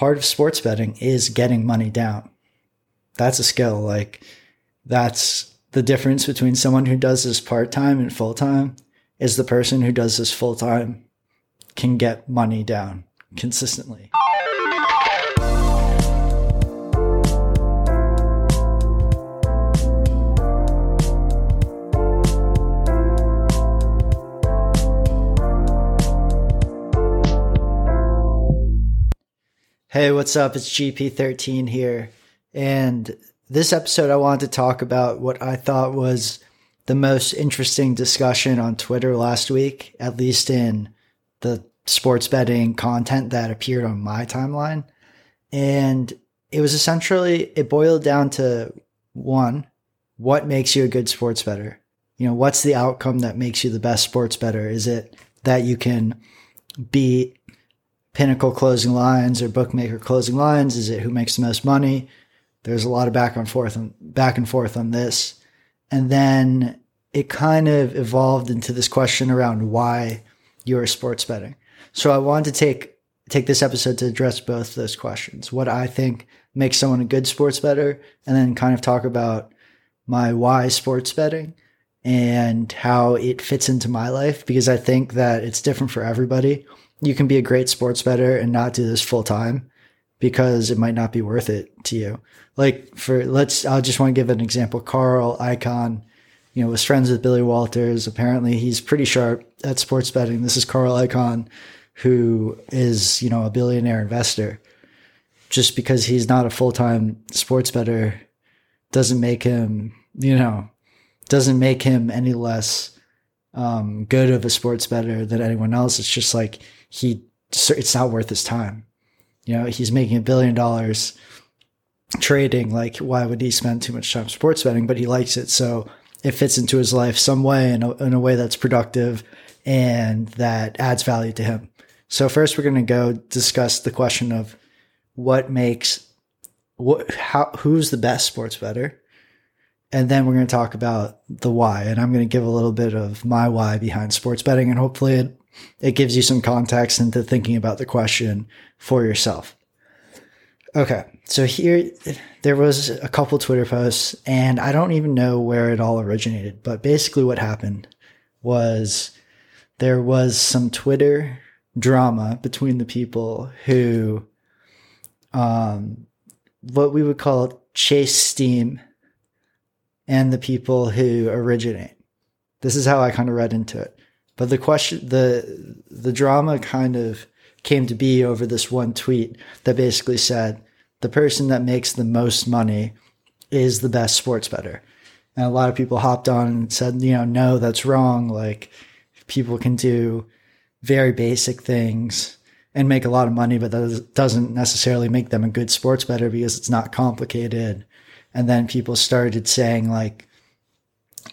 part of sports betting is getting money down. That's a skill. Like that's the difference between someone who does this part time and full time is the person who does this full time can get money down consistently. Hey, what's up? It's GP13 here. And this episode, I wanted to talk about what I thought was the most interesting discussion on Twitter last week, at least in the sports betting content that appeared on my timeline. And it was essentially, it boiled down to one, what makes you a good sports bettor? You know, what's the outcome that makes you the best sports bettor? Is it that you can beat Pinnacle closing lines or bookmaker closing lines? Is it who makes the most money? There's a lot of back and forth on back and forth on this. And then it kind of evolved into this question around why you're sports betting. So I wanted to take take this episode to address both those questions. What I think makes someone a good sports bettor, and then kind of talk about my why sports betting and how it fits into my life because I think that it's different for everybody you can be a great sports bettor and not do this full time because it might not be worth it to you. Like for let's, I just want to give an example. Carl Icahn, you know, was friends with Billy Walters. Apparently, he's pretty sharp at sports betting. This is Carl Icahn, who is you know a billionaire investor. Just because he's not a full time sports bettor doesn't make him, you know, doesn't make him any less um, good of a sports bettor than anyone else. It's just like he it's not worth his time. You know, he's making a billion dollars trading. Like, why would he spend too much time sports betting? But he likes it, so it fits into his life some way in a, in a way that's productive and that adds value to him. So first, we're going to go discuss the question of what makes what how who's the best sports bettor, and then we're going to talk about the why. And I'm going to give a little bit of my why behind sports betting, and hopefully it it gives you some context into thinking about the question for yourself. Okay, so here there was a couple Twitter posts, and I don't even know where it all originated, but basically what happened was there was some Twitter drama between the people who, um, what we would call chase steam, and the people who originate. This is how I kind of read into it. But the question, the the drama kind of came to be over this one tweet that basically said the person that makes the most money is the best sports bettor. And a lot of people hopped on and said, you know, no, that's wrong. Like people can do very basic things and make a lot of money, but that doesn't necessarily make them a good sports bettor because it's not complicated. And then people started saying like,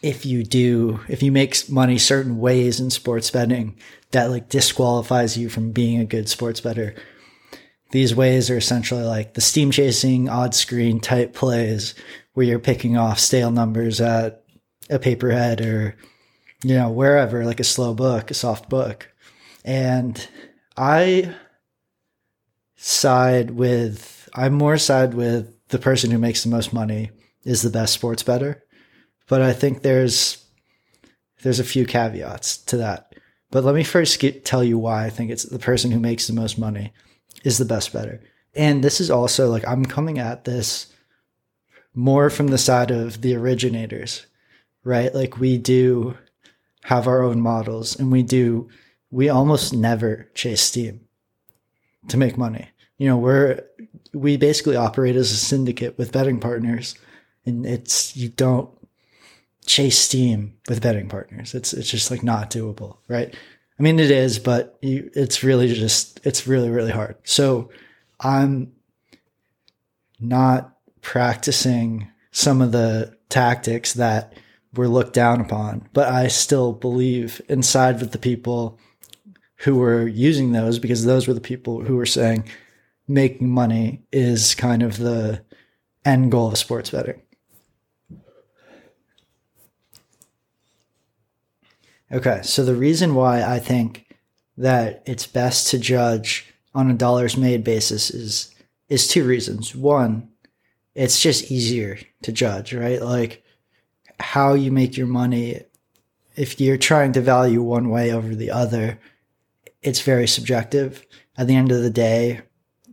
if you do if you make money certain ways in sports betting that like disqualifies you from being a good sports bettor these ways are essentially like the steam chasing odd screen type plays where you're picking off stale numbers at a pay per head or you know wherever like a slow book a soft book. And i side with i'm more side with the person who makes the most money is the best sports bettor but I think there's there's a few caveats to that. But let me first get, tell you why I think it's the person who makes the most money is the best bettor. And this is also like I'm coming at this more from the side of the originators, right? Like we do have our own models and we do we almost never chase steam to make money. You know, we're we basically operate as a syndicate with betting partners and it's you don't chase steam with betting partners. It's it's just like not doable, right? I mean, it is, but you, it's really just it's really really hard. So I'm not practicing some of the tactics that were looked down upon, but I still believe inside with the people who were using those because those were the people who were saying making money is kind of the end goal of sports betting. Okay, so the reason why I think that it's best to judge on a dollars made basis is is two reasons. One, it's just easier to judge, right? Like how you make your money. If you're trying to value one way over the other, it's very subjective. At the end of the day,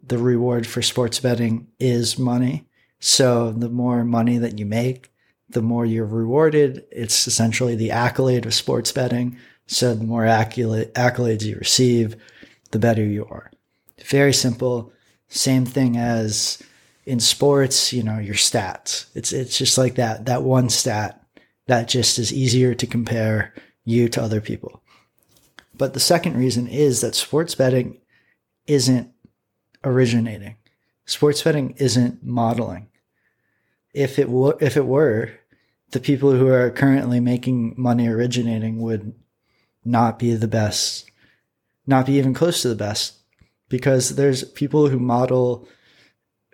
the reward for sports betting is money. So the more money that you make, the more you're rewarded. It's essentially the accolade of sports betting. So the more accolades you receive, the better you are. Very simple. Same thing as in sports, you know, your stats. It's it's just like that that one stat that just is easier to compare you to other people. But the second reason is that sports betting isn't originating. Sports betting isn't modeling. If it were, if it were, the people who are currently making money originating would not be the best, not be even close to the best, because there's people who model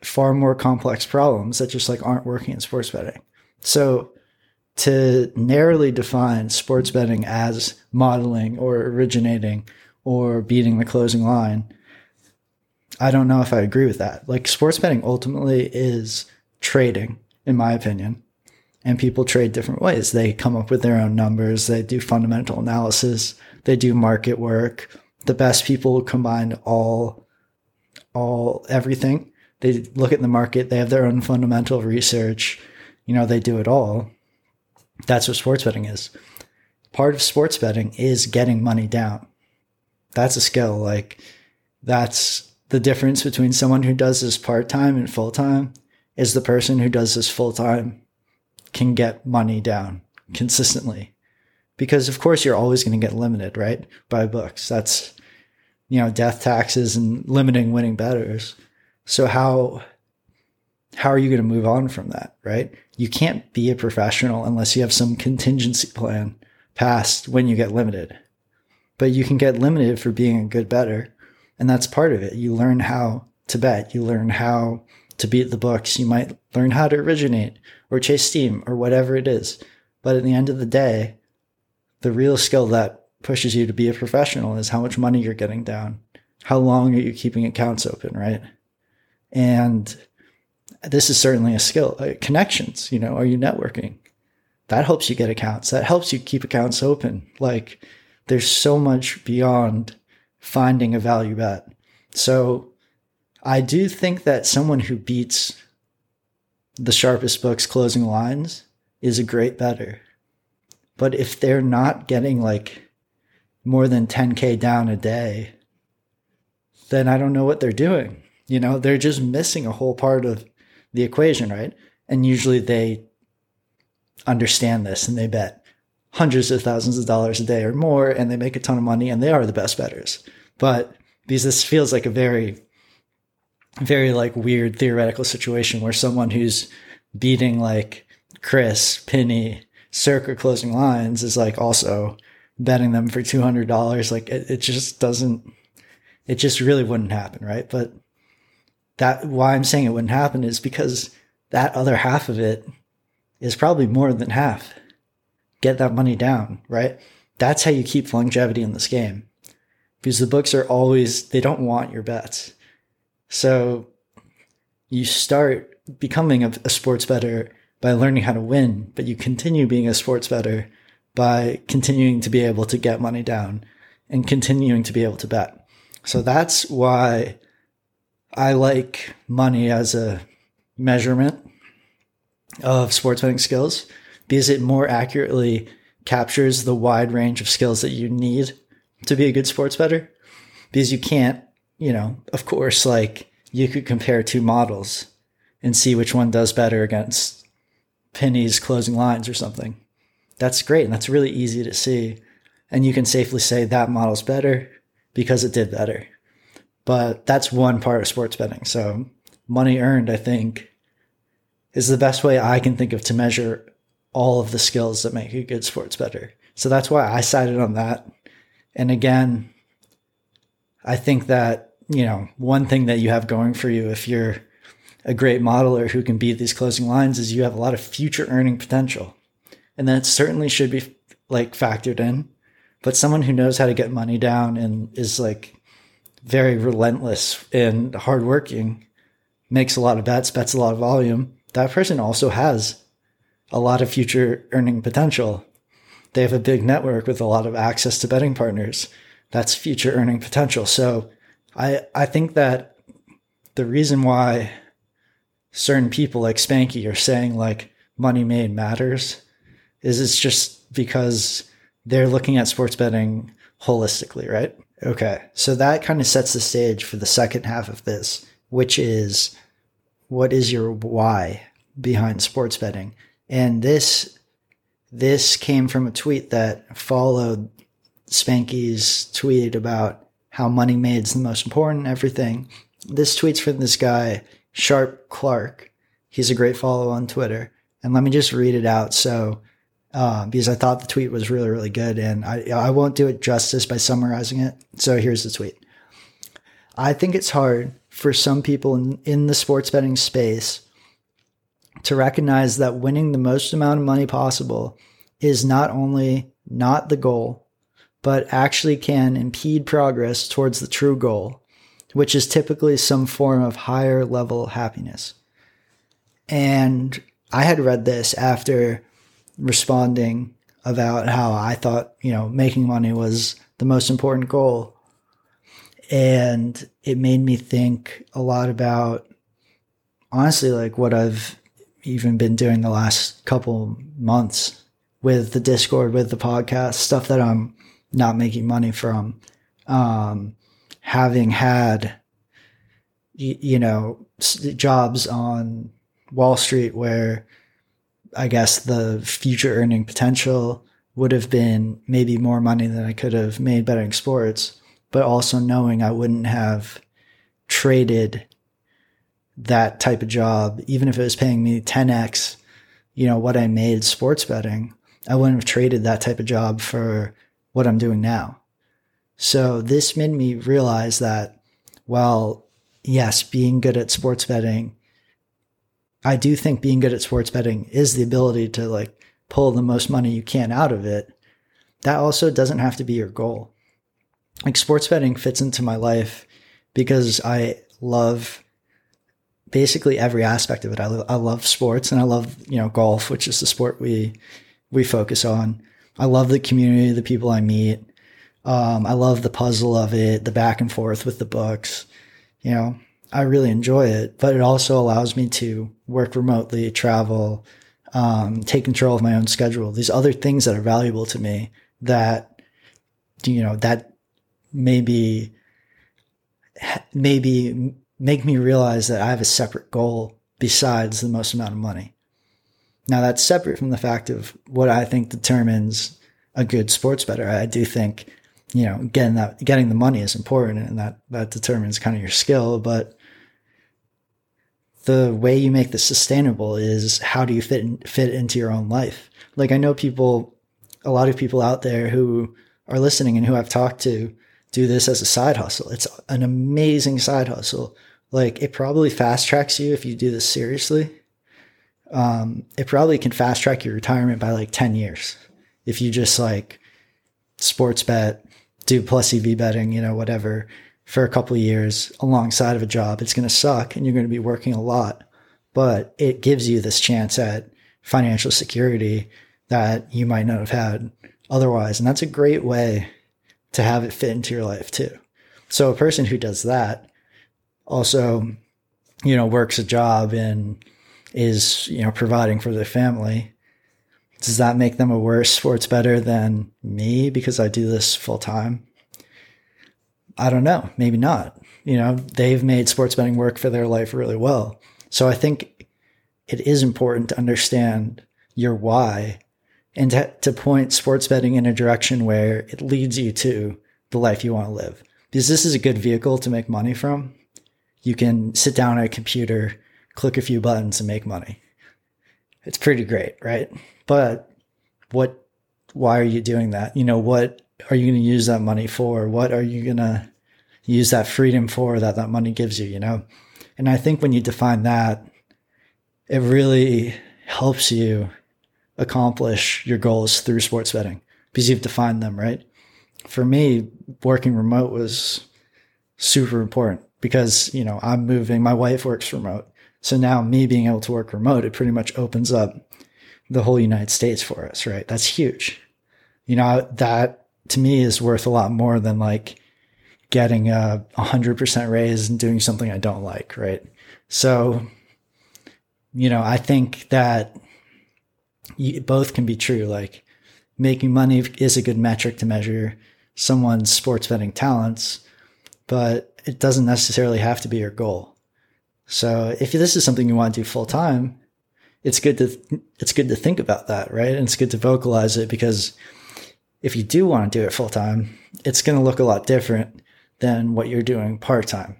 far more complex problems that just like aren't working in sports betting. So to narrowly define sports betting as modeling or originating or beating the closing line, I don't know if I agree with that. Like sports betting ultimately is trading, in my opinion. And people trade different ways. They come up with their own numbers. They do fundamental analysis. They do market work. The best people combine all, all everything. They look at the market. They have their own fundamental research. You know, they do it all. That's what sports betting is. Part of sports betting is getting money down. That's a skill. Like that's the difference between someone who does this part time and full time is the person who does this full time can get money down consistently. Because of course you're always going to get limited, right? By books. That's, you know, death taxes and limiting winning bettors. So how, how are you going to move on from that, right? You can't be a professional unless you have some contingency plan past when you get limited. But you can get limited for being a good bettor. And that's part of it. You learn how to bet. You learn how to beat the books. You might learn how to originate or chase steam or whatever it is. But at the end of the day, the real skill that pushes you to be a professional is how much money you're getting down. How long are you keeping accounts open, right? And this is certainly a skill. Uh, connections, you know, are you networking? That helps you get accounts. That helps you keep accounts open. Like there's so much beyond finding a value bet. So I do think that someone who beats the sharpest books closing lines is a great bettor. But if they're not getting like more than 10K down a day, then I don't know what they're doing. You know, they're just missing a whole part of the equation, right? And usually they understand this and they bet hundreds of thousands of dollars a day or more and they make a ton of money and they are the best bettors. But because this feels like a very, very like weird theoretical situation where someone who's beating like Cris, Pinny, Circa closing lines is like also betting them for $200. Like it, it just doesn't, it just really wouldn't happen. Right. But that why I'm saying it wouldn't happen is because that other half of it is probably more than half. Get that money down, right? That's how you keep longevity in this game. Because the books are always, they don't want your bets. So you start becoming a, a sports bettor by learning how to win, but you continue being a sports bettor by continuing to be able to get money down and continuing to be able to bet. So that's why I like money as a measurement of sports betting skills because it more accurately captures the wide range of skills that you need to be a good sports bettor. Because you can't, you know, of course, like you could compare two models and see which one does better against Pinny's closing lines or something. That's great. And that's really easy to see. And you can safely say that model's better because it did better. But that's one part of sports betting. So money earned, I think, is the best way I can think of to measure all of the skills that make a good sports bettor. So that's why I sided on that. And again, I think that, you know, one thing that you have going for you if you're a great modeler who can beat these closing lines is you have a lot of future earning potential. And that certainly should be like factored in. But someone who knows how to get money down and is like very relentless and hardworking, makes a lot of bets, bets a lot of volume, that person also has a lot of future earning potential. They have a big network with a lot of access to betting partners. That's future earning potential. So I, I think that the reason why certain people like Spanky are saying like money made matters is it's just because they're looking at sports betting holistically, right? Okay. So that kind of sets the stage for the second half of this, which is what is your why behind sports betting? And this this came from a tweet that followed Spanky's tweet about how money made is the most important, everything. This tweet's from this guy, Sharp Clark. He's a great follow on Twitter. And let me just read it out. So, uh, because I thought the tweet was really, really good and I, I won't do it justice by summarizing it. So here's the tweet. I think it's hard for some people in, in the sports betting space to recognize that winning the most amount of money possible is not only not the goal, but actually can impede progress towards the true goal, which is typically some form of higher level happiness. And I had read this after responding about how I thought, you know, making money was the most important goal. And it made me think a lot about honestly like what I've even been doing the last couple months with the Discord, with the podcast, stuff that I'm not making money from. Um, having had, you, you know, jobs on Wall Street where I guess the future earning potential would have been maybe more money than I could have made betting sports, but also knowing I wouldn't have traded that type of job, even if it was paying me 10x, you know, what I made sports betting, I wouldn't have traded that type of job for what I'm doing now. So this made me realize that, well, yes, being good at sports betting, I do think being good at sports betting is the ability to like pull the most money you can out of it. That also doesn't have to be your goal. Like sports betting fits into my life because I love basically every aspect of it. I, I love sports and I love, you know, golf, which is the sport we, we focus on. I love the community, the people I meet. Um, I love the puzzle of it, the back and forth with the books. You know, I really enjoy it, but it also allows me to work remotely, travel, um, take control of my own schedule. These other things that are valuable to me that, you know, that maybe, maybe make me realize that I have a separate goal besides the most amount of money. Now that's separate from the fact of what I think determines a good sports bettor. I do think, you know, getting that, getting the money is important and that, that determines kind of your skill, but the way you make this sustainable is how do you fit in, fit into your own life? Like I know people, a lot of people out there who are listening and who I've talked to do this as a side hustle. It's an amazing side hustle like it probably fast tracks you if you do this seriously. Um, it probably can fast track your retirement by like 10 years. If you just like sports bet, do plus EV betting, you know, whatever for a couple years alongside of a job, it's going to suck and you're going to be working a lot, but it gives you this chance at financial security that you might not have had otherwise. And that's a great way to have it fit into your life too. So a person who does that also, you know, works a job and is, you know, providing for their family. Does that make them a worse sports bettor than me because I do this full time? I don't know. Maybe not. You know, they've made sports betting work for their life really well. So I think it is important to understand your why and to, to point sports betting in a direction where it leads you to the life you want to live. Because this is a good vehicle to make money from you can sit down at a computer, click a few buttons and make money. It's pretty great, right? But what, why are you doing that? You know, what are you going to use that money for? What are you going to use that freedom for that that money gives you, you know? And I think when you define that, it really helps you accomplish your goals through sports betting because you've defined them, right? For me, working remote was super important because, you know, I'm moving, my wife works remote. So now me being able to work remote, it pretty much opens up the whole United States for us, right? That's huge. You know, that to me is worth a lot more than like getting a hundred percent raise and doing something I don't like, right? So, you know, I think that both can be true. Like making money is a good metric to measure someone's sports betting talents, but it doesn't necessarily have to be your goal. So if this is something you want to do full time, it's good to it's good to think about that, right? And it's good to vocalize it because if you do want to do it full time, it's going to look a lot different than what you're doing part time.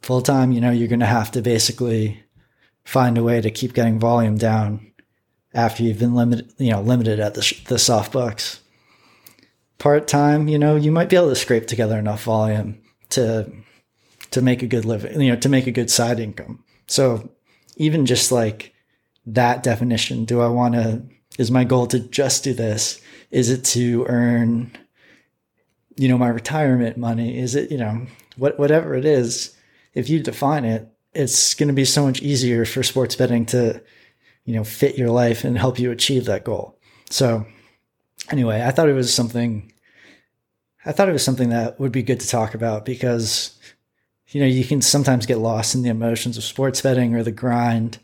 Full time, you know, you're going to have to basically find a way to keep getting volume down after you've been limited, you know, limited at the, the soft. Part time, you know, you might be able to scrape together enough volume to to make a good living, you know, to make a good side income. So even just like that definition, do I want to? Is my goal to just do this? Is it to earn, you know, my retirement money? Is it, you know, what whatever it is? If you define it, it's going to be so much easier for sports betting to you know, fit your life and help you achieve that goal. So anyway, I thought it was something, I thought it was something that would be good to talk about because, you know, you can sometimes get lost in the emotions of sports betting or the grind.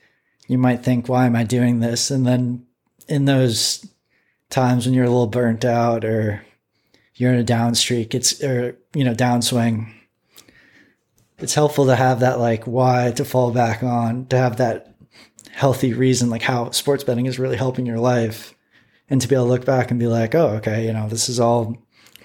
You might think, why am I doing this? And then in those times when you're a little burnt out or you're in a down streak, it's, or, you know, downswing, it's helpful to have that like why to fall back on, to have that healthy reason, like how sports betting is really helping your life. And to be able to look back and be like, oh, okay, you know, this is all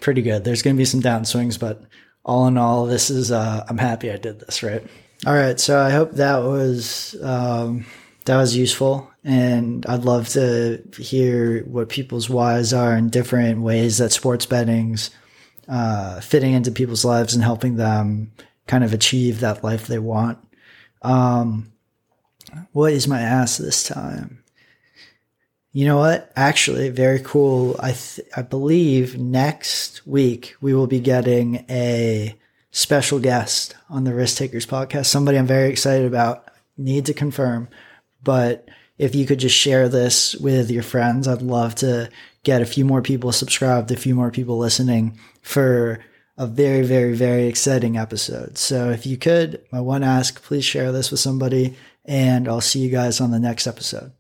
pretty good. There's going to be some downswings, but all in all, this is, uh, I'm happy I did this, right? All right. So I hope that was, um, that was useful. And I'd love to hear what people's whys are in different ways that sports betting's, uh, fitting into people's lives and helping them kind of achieve that life they want. Um, what is my ass this time? You know what? Actually, very cool. I th- I believe next week we will be getting a special guest on the Risk Takers podcast. Somebody I'm very excited about. Need to confirm, but if you could just share this with your friends, I'd love to get a few more people subscribed, a few more people listening for a very, very, very exciting episode. So if you could, my one ask, please share this with somebody and I'll see you guys on the next episode.